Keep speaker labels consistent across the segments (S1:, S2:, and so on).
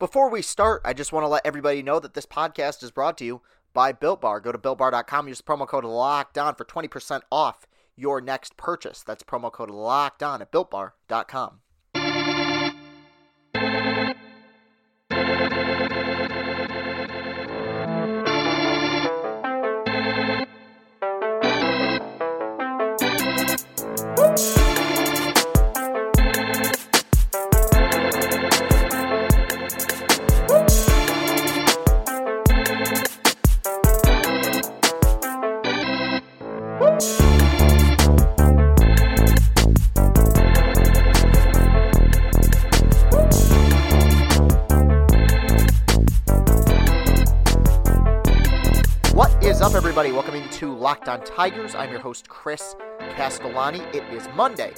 S1: Before we start, I just want to let everybody know that this podcast is brought to you by Built Bar. Go to builtbar.com, use the promo code Locked On for 20% off your next purchase. That's promo code Locked On at builtbar.com. into Locked On Tigers. I'm your host, Chris Castellani. It is Monday,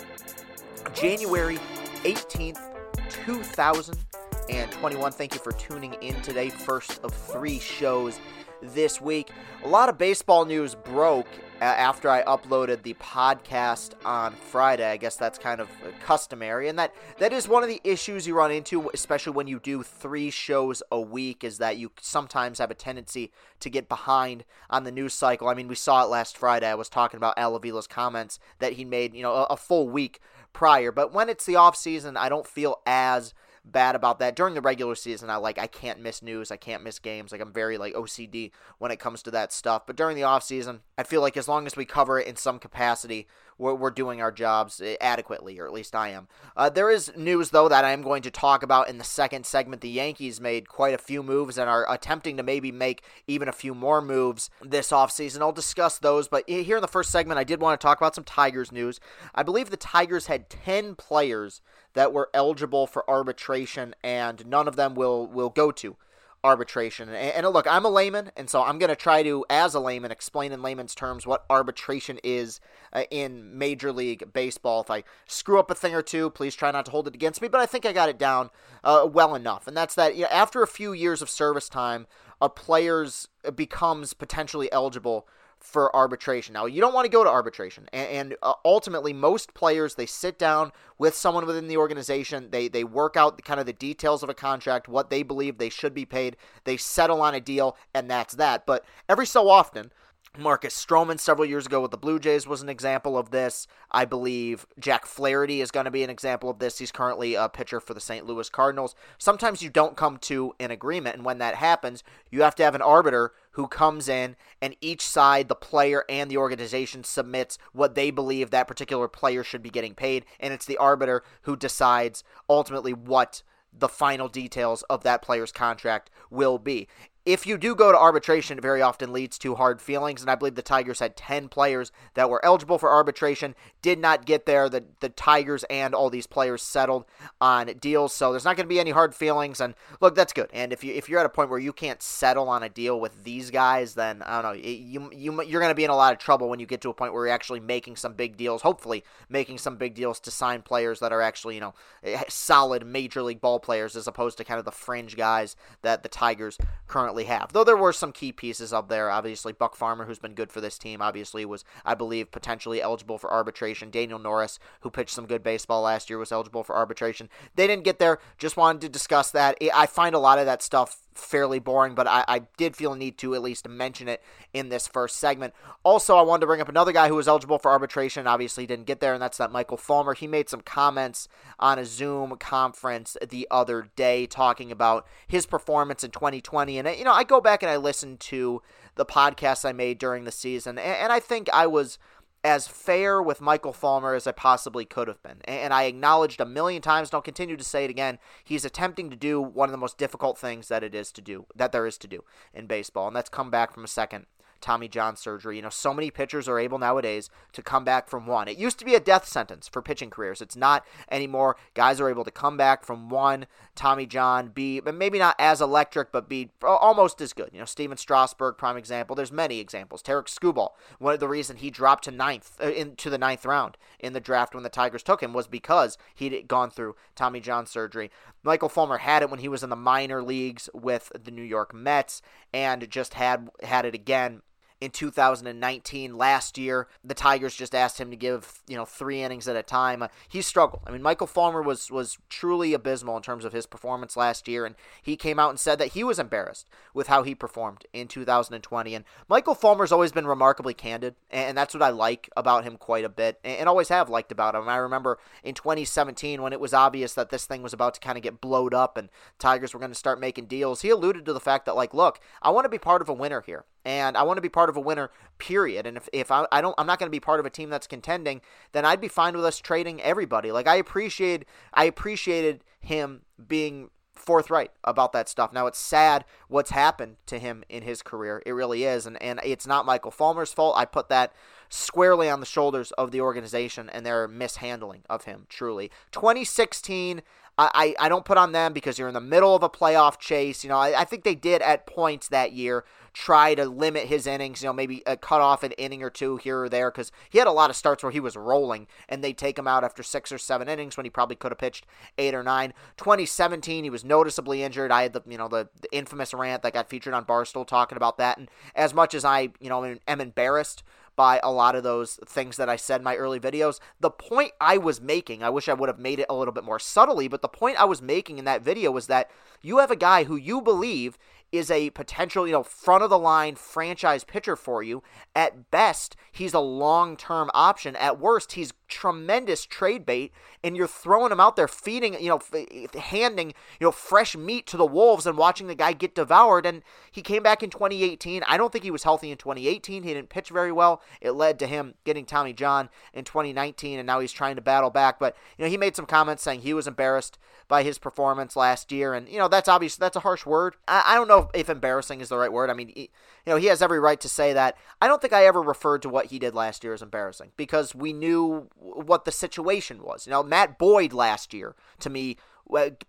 S1: January 18th, 2021. Thank you for tuning in today. First of three shows this week. A lot of baseball news broke after I uploaded the podcast on Friday. I guess that's kind of uh, customary, and that that is one of the issues you run into, especially when you do three shows a week, is that you sometimes have a tendency to get behind on the news cycle. I mean, we saw it last Friday. I was talking about Al Avila's comments that he made, you know, a, a full week prior. But when it's the off season, I don't feel as bad about that. During the regular season, I like I can't miss news, I can't miss games. Like I'm very like OCD when it comes to that stuff. But during the off season, I feel like as long as we cover it in some capacity, we're, we're doing our jobs eh, adequately, or at least I am. Uh, there is news though that I am going to talk about in the second segment. The Yankees made quite a few moves and are attempting to maybe make even a few more moves this offseason. I'll discuss those, but here in the first segment, I did want to talk about some Tigers news. I believe the Tigers had 10 players that were eligible for arbitration, and none of them will will go to arbitration. And, and look, I'm a layman, and so I'm going to try to, as a layman, explain in layman's terms what arbitration is uh, in Major League Baseball. If I screw up a thing or two, please try not to hold it against me, but I think I got it down uh, well enough. And that's that you know, after a few years of service time, a player's becomes potentially eligible for arbitration. Now, you don't want to go to arbitration, and, and uh, ultimately, most players they sit down with someone within the organization. They they work out the, kind of the details of a contract, what they believe they should be paid. They settle on a deal, and that's that. But every so often, Marcus Stroman several years ago with the Blue Jays was an example of this. I believe Jack Flaherty is going to be an example of this. He's currently a pitcher for the St. Louis Cardinals. Sometimes you don't come to an agreement, and when that happens, you have to have an arbiter who comes in and each side, the player and the organization, submits what they believe that particular player should be getting paid, and it's the arbiter who decides ultimately what the final details of that player's contract will be if you do go to arbitration, it very often leads to hard feelings. And I believe the Tigers had 10 players that were eligible for arbitration, did not get there. The, the Tigers and all these players settled on deals. So there's not going to be any hard feelings. And look, that's good. And if, you, if you're at a point where you can't settle on a deal with these guys, then I don't know, you, you, you're going to be in a lot of trouble when you get to a point where you're actually making some big deals, hopefully making some big deals to sign players that are actually, you know, eh, solid major league ball players as opposed to kind of the fringe guys that the Tigers currently currently have. Though there were some key pieces up there. Obviously, Buck Farmer, who's been good for this team, obviously was, I believe, potentially eligible for arbitration. Daniel Norris, who pitched some good baseball last year, was eligible for arbitration. They didn't get there. Just wanted to discuss that. I find a lot of that stuff fairly boring, but I, I, did feel a need to at least mention it in this first segment. Also, I wanted to bring up another guy who was eligible for arbitration, obviously didn't get there, and that's that Michael Fulmer. He made some comments on a Zoom conference the other day talking about his performance in 2020. And, you know, I go back and I listen to the podcasts I made during the season, and, and I think I was as fair with Michael Fulmer as I possibly could have been. And I acknowledged a million times, and I'll continue to say it again, he's attempting to do one of the most difficult things that it is to do, that there is to do in baseball, and that's come back from a second Tommy John surgery. You know, so many pitchers are able nowadays to come back from one. It used to be a death sentence for pitching careers. It's not anymore. Guys are able to come back from one Tommy John, be but maybe not as electric, but be almost as good. You know, Stephen Strasburg, prime example. There's many examples. Tarik Skubal, one of the reason he dropped to ninth uh, into the ninth round in the draft when the Tigers took him was because he'd gone through Tommy John surgery. Michael Fulmer had it when he was in the minor leagues with the New York Mets and just had had it again in 2019. Last year, the Tigers just asked him to give, you know, three innings at a time. Uh, he struggled. I mean, Michael Fulmer was was truly abysmal in terms of his performance last year, and he came out and said that he was embarrassed with how he performed in 2020. And Michael Fulmer's always been remarkably candid, and that's what I like about him quite a bit, and always have liked about him. I remember in 2017 when it was obvious that this thing was about to kind of get blowed up and Tigers were going to start making deals. He alluded to the fact that like, look, I want to be part of a winner here, and I want to be part of a winner. Period. And if, if I, I don't, I'm not going to be part of a team that's contending, then I'd be fine with us trading everybody. Like I appreciate, I appreciated him being forthright about that stuff. Now it's sad what's happened to him in his career. It really is, and and it's not Michael Fulmer's fault. I put that squarely on the shoulders of the organization and their mishandling of him. Truly, 2016. I, I don't put on them because you're in the middle of a playoff chase. You know, I, I think they did at points that year try to limit his innings, you know, maybe a cut off an inning or two here or there because he had a lot of starts where he was rolling and they take him out after six or seven innings when he probably could have pitched eight or nine. 2017, he was noticeably injured. I had the, you know, the, the infamous rant that got featured on Barstool talking about that. And as much as I, you know, am embarrassed by a lot of those things that I said in my early videos. The point I was making, I wish I would have made it a little bit more subtly, but the point I was making in that video was that you have a guy who you believe is a potential, you know, front of the line franchise pitcher for you. At best, he's a long term option. At worst, he's tremendous trade bait, and you're throwing him out there, feeding, you know, f- handing, you know, fresh meat to the wolves and watching the guy get devoured. And he came back in 2018. I don't think he was healthy in 2018. He didn't pitch very well. It led to him getting Tommy John in 2019, and now he's trying to battle back. But you know, he made some comments saying he was embarrassed by his performance last year, and you know that's obvious. That's a harsh word. I, I don't know if, if, embarrassing is the right word. I mean, he, you know, he has every right to say that. I don't think I ever referred to what he did last year as embarrassing because we knew what the situation was. You know, Matt Boyd last year to me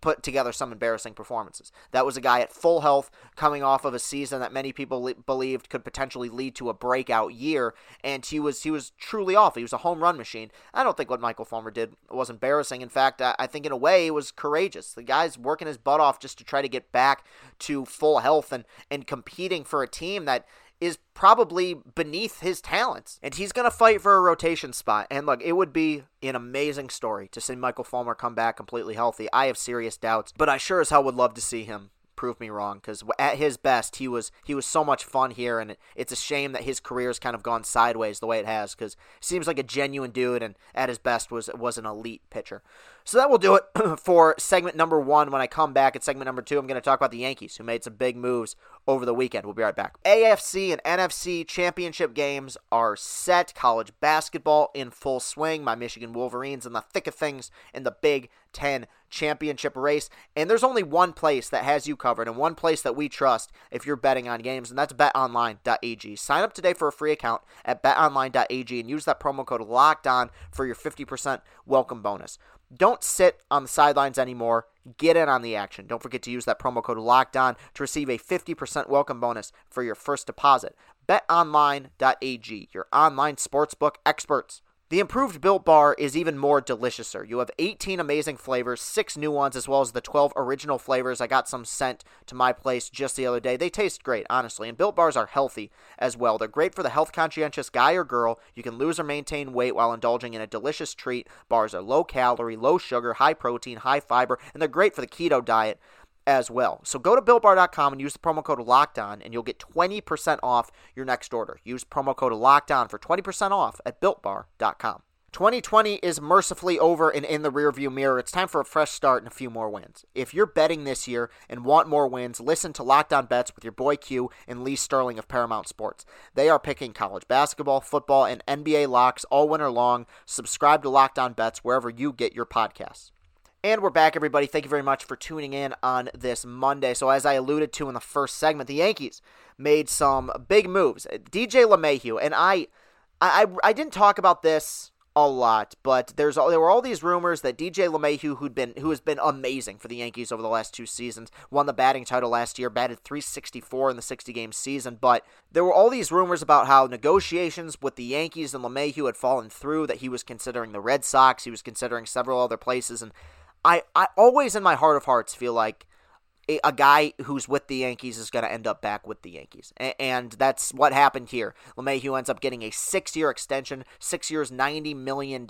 S1: put together some embarrassing performances. That was a guy at full health coming off of a season that many people le- believed could potentially lead to a breakout year, and he was he was truly off. He was a home run machine. I don't think what Michael Fulmer did was embarrassing. In fact, I, I think in a way it was courageous. The guy's working his butt off just to try to get back to full health and and competing for a team that is probably beneath his talents. And he's going to fight for a rotation spot. And look, it would be an amazing story to see Michael Fulmer come back completely healthy. I have serious doubts, but I sure as hell would love to see him prove me wrong because at his best he was he was so much fun here and it's a shame that his career has kind of gone sideways the way it has because seems like a genuine dude and at his best was was an elite pitcher so that will do it for segment number one. When I come back at segment number two, I'm going to talk about the Yankees, who made some big moves over the weekend. We'll be right back. AFC and NFC championship games are set. College basketball in full swing. My Michigan Wolverines in the thick of things in the Big Ten championship race. And there's only one place that has you covered and one place that we trust if you're betting on games, and that's betonline.ag. Sign up today for a free account at betonline.ag and use that promo code locked on for your 50% welcome bonus. Don't sit on the sidelines anymore. Get in on the action. Don't forget to use that promo code locked on to receive a 50% welcome bonus for your first deposit. BetOnline.ag, your online sportsbook experts. The improved Built Bar is even more deliciouser. You have 18 amazing flavors, 6 new ones, as well as the 12 original flavors. I got some sent to my place just the other day. They taste great, honestly. And Built Bars are healthy as well. They're great for the health conscientious guy or girl. You can lose or maintain weight while indulging in a delicious treat. Bars are low calorie, low sugar, high protein, high fiber, and they're great for the keto diet as well. So go to builtbar.com and use the promo code locked on and you'll get 20% off your next order. Use promo code locked on for 20% off at builtbar.com. 2020 is mercifully over and in the rearview mirror. It's time for a fresh start and a few more wins. If you're betting this year and want more wins, listen to Locked On Bets with your boy Q and Lee Sterling of Paramount Sports. They are picking college basketball, football, and NBA locks all winter long. Subscribe to Locked On Bets wherever you get your podcasts. And we're back, everybody. Thank you very much for tuning in on this Monday. So, as I alluded to in the first segment, the Yankees made some big moves. DJ LeMahieu, and I, I, I didn't talk about this a lot, but there's there were all these rumors that DJ LeMahieu, who'd been who has been amazing for the Yankees over the last two seasons, won the batting title last year, batted 364 in the 60 game season. But there were all these rumors about how negotiations with the Yankees and LeMahieu had fallen through. That he was considering the Red Sox, he was considering several other places, and I, I always in my heart of hearts feel like a, a guy who's with the Yankees is going to end up back with the Yankees. A- and that's what happened here. LeMahieu ends up getting a six year extension, six years, $90 million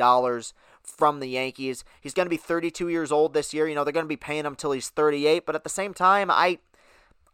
S1: from the Yankees. He's going to be 32 years old this year. You know, they're going to be paying him till he's 38, but at the same time, I.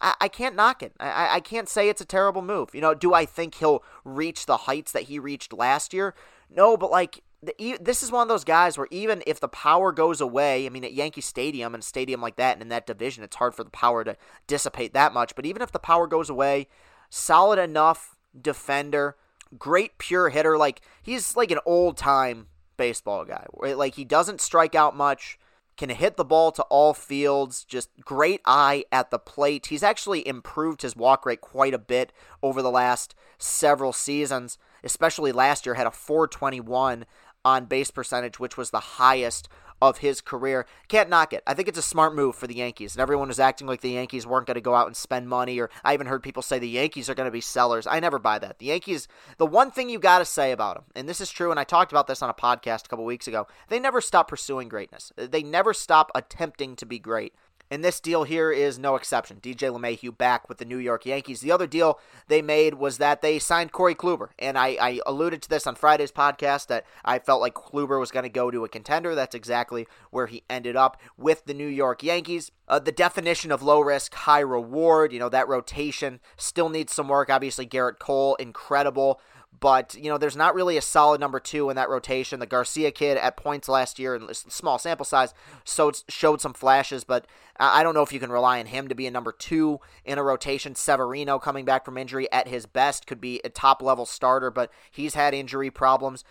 S1: I, I can't knock it. I, I can't say it's a terrible move. You know, do I think he'll reach the heights that he reached last year? No, but like the, this is one of those guys where even if the power goes away, I mean, at Yankee Stadium and a stadium like that and in that division, it's hard for the power to dissipate that much. But even if the power goes away, solid enough defender, great pure hitter. Like he's like an old time baseball guy. Like he doesn't strike out much, can hit the ball to all fields, just great eye at the plate. He's actually improved his walk rate quite a bit over the last several seasons, especially last year had a 421 on base percentage, which was the highest of his career. Can't knock it. I think it's a smart move for the Yankees. And everyone was acting like the Yankees weren't going to go out and spend money, or I even heard people say the Yankees are going to be sellers. I never buy that. The Yankees, the one thing you got to say about them, and this is true, and I talked about this on a podcast a couple weeks ago, they never stop pursuing greatness. They never stop attempting to be great. And this deal here is no exception. DJ LeMahieu back with the New York Yankees. The other deal they made was that they signed Corey Kluber. And I, I alluded to this on Friday's podcast that I felt like Kluber was going to go to a contender. That's exactly where he ended up with the New York Yankees. Uh, the definition of low risk, high reward, you know, that rotation still needs some work. Obviously, Gerrit Cole, incredible but you know there's not really a solid number two in that rotation. The Garcia kid at points last year in small sample size so showed some flashes, but I don't know if you can rely on him to be a number two in a rotation. Severino coming back from injury at his best could be a top level starter, but he's had injury problems.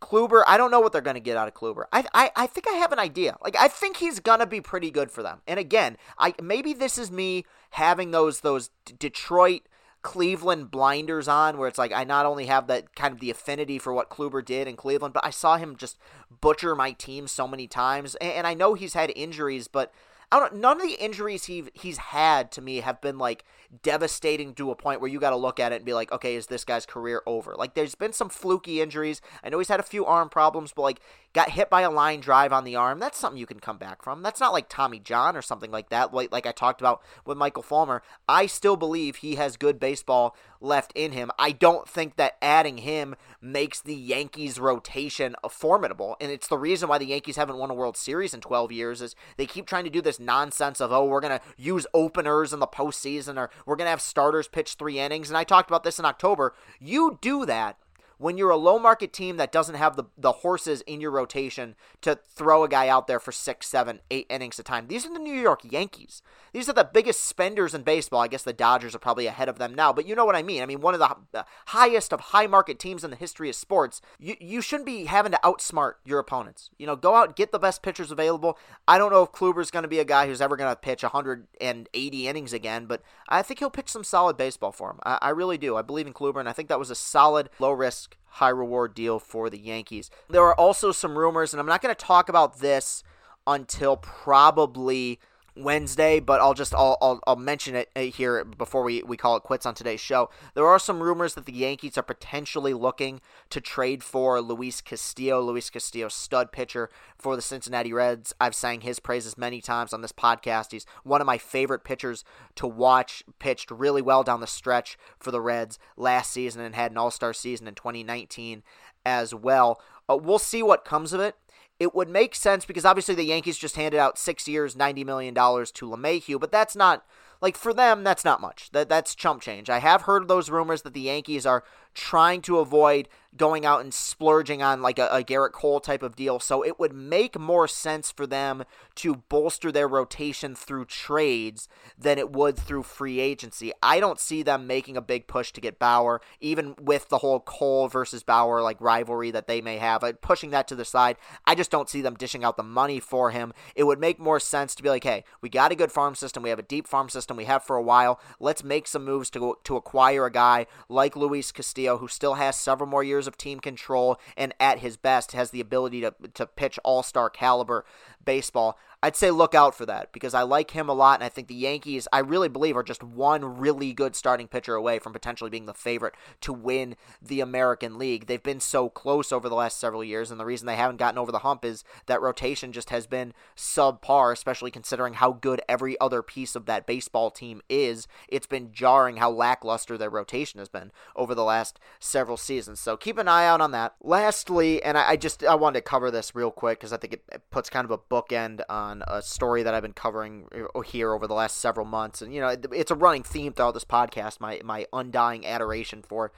S1: Kluber, I don't know what they're going to get out of Kluber. I, I I think I have an idea. Like I think he's going to be pretty good for them. And again, I maybe this is me having those those Detroit Cleveland blinders on, where it's like I not only have that kind of the affinity for what Kluber did in Cleveland, but I saw him just butcher my team so many times. And, and I know he's had injuries, but I don't. None of the injuries he he's had to me have been like devastating to a point where you got to look at it and be like, okay, is this guy's career over? Like, there's been some fluky injuries. I know he's had a few arm problems, but like got hit by a line drive on the arm. That's something you can come back from. That's not like Tommy John or something like that. Like like I talked about with Michael Fulmer. I still believe he has good baseball left in him. I don't think that adding him makes the Yankees rotation formidable, and it's the reason why the Yankees haven't won a World Series in 12 years. Is they keep trying to do this nonsense of oh we're gonna use openers in the postseason or we're gonna have starters pitch three innings. And I talked about this in October. You do that when you're a low market team that doesn't have the, the horses in your rotation to throw a guy out there for six, seven, eight innings at a time. These are the New York Yankees. These are the biggest spenders in baseball. I guess the Dodgers are probably ahead of them now, but you know what I mean. I mean, one of the highest of high market teams in the history of sports. You, you shouldn't be having to outsmart your opponents. You know, go out, get the best pitchers available. I don't know if Kluber's going to be a guy who's ever going to pitch 180 innings again, but I think he'll pitch some solid baseball for him. I, I really do. I believe in Kluber, and I think that was a solid, low risk high reward deal for the Yankees. There are also some rumors, and I'm not going to talk about this until probably Wednesday, but I'll just I'll, I'll, I'll mention it uh, here before we, we call it quits on today's show. There are some rumors that the Yankees are potentially looking to trade for Luis Castillo. Luis Castillo, stud pitcher for the Cincinnati Reds. I've sang his praises many times on this podcast. He's one of my favorite pitchers to watch. Pitched really well down the stretch for the Reds last season and had an All Star season in 2019 as well. Uh, we'll see what comes of it it would make sense because obviously the Yankees just handed out six years, $90 million to LeMahieu, but that's not, like, for them, that's not much. That, that's chump change. I have heard those rumors that the Yankees are trying to avoid going out and splurging on like a, a Gerrit Cole type of deal. So it would make more sense for them to bolster their rotation through trades than it would through free agency. I don't see them making a big push to get Bauer, even with the whole Cole versus Bauer like rivalry that they may have. Like, Pushing that to the side, I just don't see them dishing out the money for him. It would make more sense to be like, hey, we got a good farm system. We have a deep farm system. And we have for a while. Let's make some moves to to acquire a guy like Luis Castillo, who still has several more years of team control and at his best has the ability to, to pitch all star caliber baseball. I'd say look out for that because I like him a lot, and I think the Yankees, I really believe, are just one really good starting pitcher away from potentially being the favorite to win the American League. They've been so close over the last several years, and the reason they haven't gotten over the hump is that rotation just has been subpar, especially considering how good every other piece of that baseball team is. It's been jarring how lackluster their rotation has been over the last several seasons. So keep an eye out on that. Lastly, and I, I just I wanted to cover this real quick because I think it, it puts kind of a bookend on a story that I've been covering uh, here over the last several months, and you know it's a running theme throughout this podcast. My my undying adoration for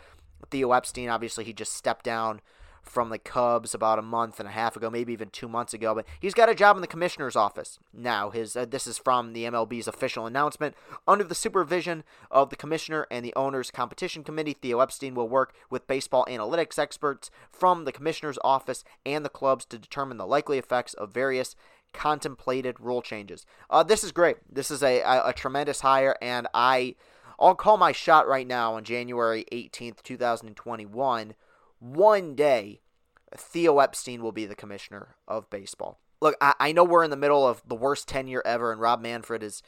S1: Theo Epstein. Obviously, he just stepped down from the Cubs about a month and a half ago, maybe even two months ago. But he's got a job in the commissioner's office now. His uh, this is from the MLB's official announcement. Under the supervision of the commissioner and the owners' competition committee, Theo Epstein will work with baseball analytics experts from the commissioner's office and the clubs to determine the likely effects of various contemplated rule changes. Uh, this is great. This is a, a, a tremendous hire, and I. I'll call my shot right now on January 18th, 2021 one day Theo Epstein will be the commissioner of baseball. Look, I, I know we're in the middle of the worst tenure ever, and Rob Manfred is,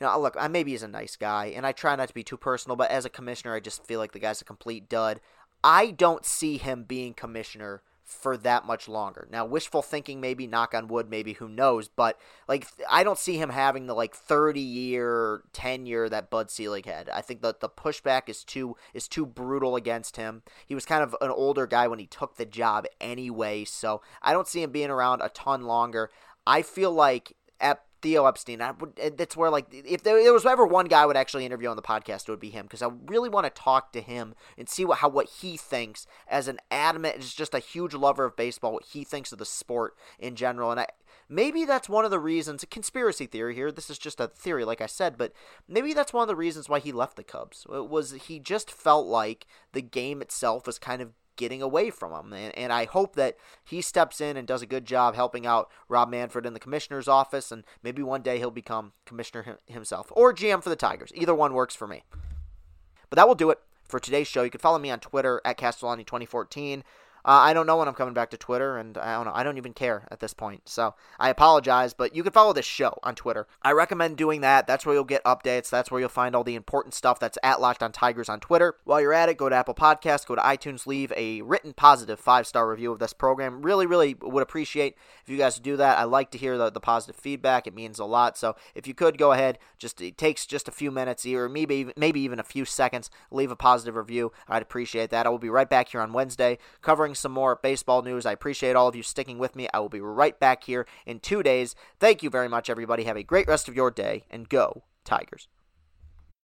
S1: you know, look, I, maybe he's a nice guy, and I try not to be too personal, but as a commissioner, I just feel like the guy's a complete dud. I don't see him being commissioner for that much longer. Now, wishful thinking, maybe knock on wood, maybe who knows, but like I don't see him having the like 30 year tenure that Bud Selig had. I think that the pushback is too is too brutal against him. He was kind of an older guy when he took the job anyway, so I don't see him being around a ton longer. I feel like at Theo Epstein. I would, that's where like if there, there, was ever one guy I would actually interview on the podcast, it would be him because I really want to talk to him and see what how what he thinks as an adamant, is just a huge lover of baseball, what he thinks of the sport in general, and I. Maybe that's one of the reasons, a conspiracy theory here. This is just a theory, like I said, but maybe that's one of the reasons why he left the Cubs. It was he just felt like the game itself was kind of getting away from him. And, and I hope that he steps in and does a good job helping out Rob Manfred in the commissioner's office, and maybe one day he'll become commissioner himself or GM for the Tigers. Either one works for me. But that will do it for today's show. You can follow me on Twitter at Castellani2014. Uh, I don't know when I'm coming back to Twitter, and I don't know. I don't even care at this point. So I apologize, but you can follow this show on Twitter. I recommend doing that. That's where you'll get updates. That's where you'll find all the important stuff that's at Locked on Tigers on Twitter. While you're at it, go to Apple Podcasts, go to iTunes, leave a written positive five star review of this program. Really, really would appreciate if you guys do that. I like to hear the, the positive feedback. It means a lot. So if you could go ahead, just it takes just a few minutes, or maybe maybe even a few seconds, leave a positive review. I'd appreciate that. I will be right back here on Wednesday some more baseball news. I appreciate all of you sticking with me. I will be right back here in two days. Thank you very much, everybody. Have a great rest of your day, and go, Tigers.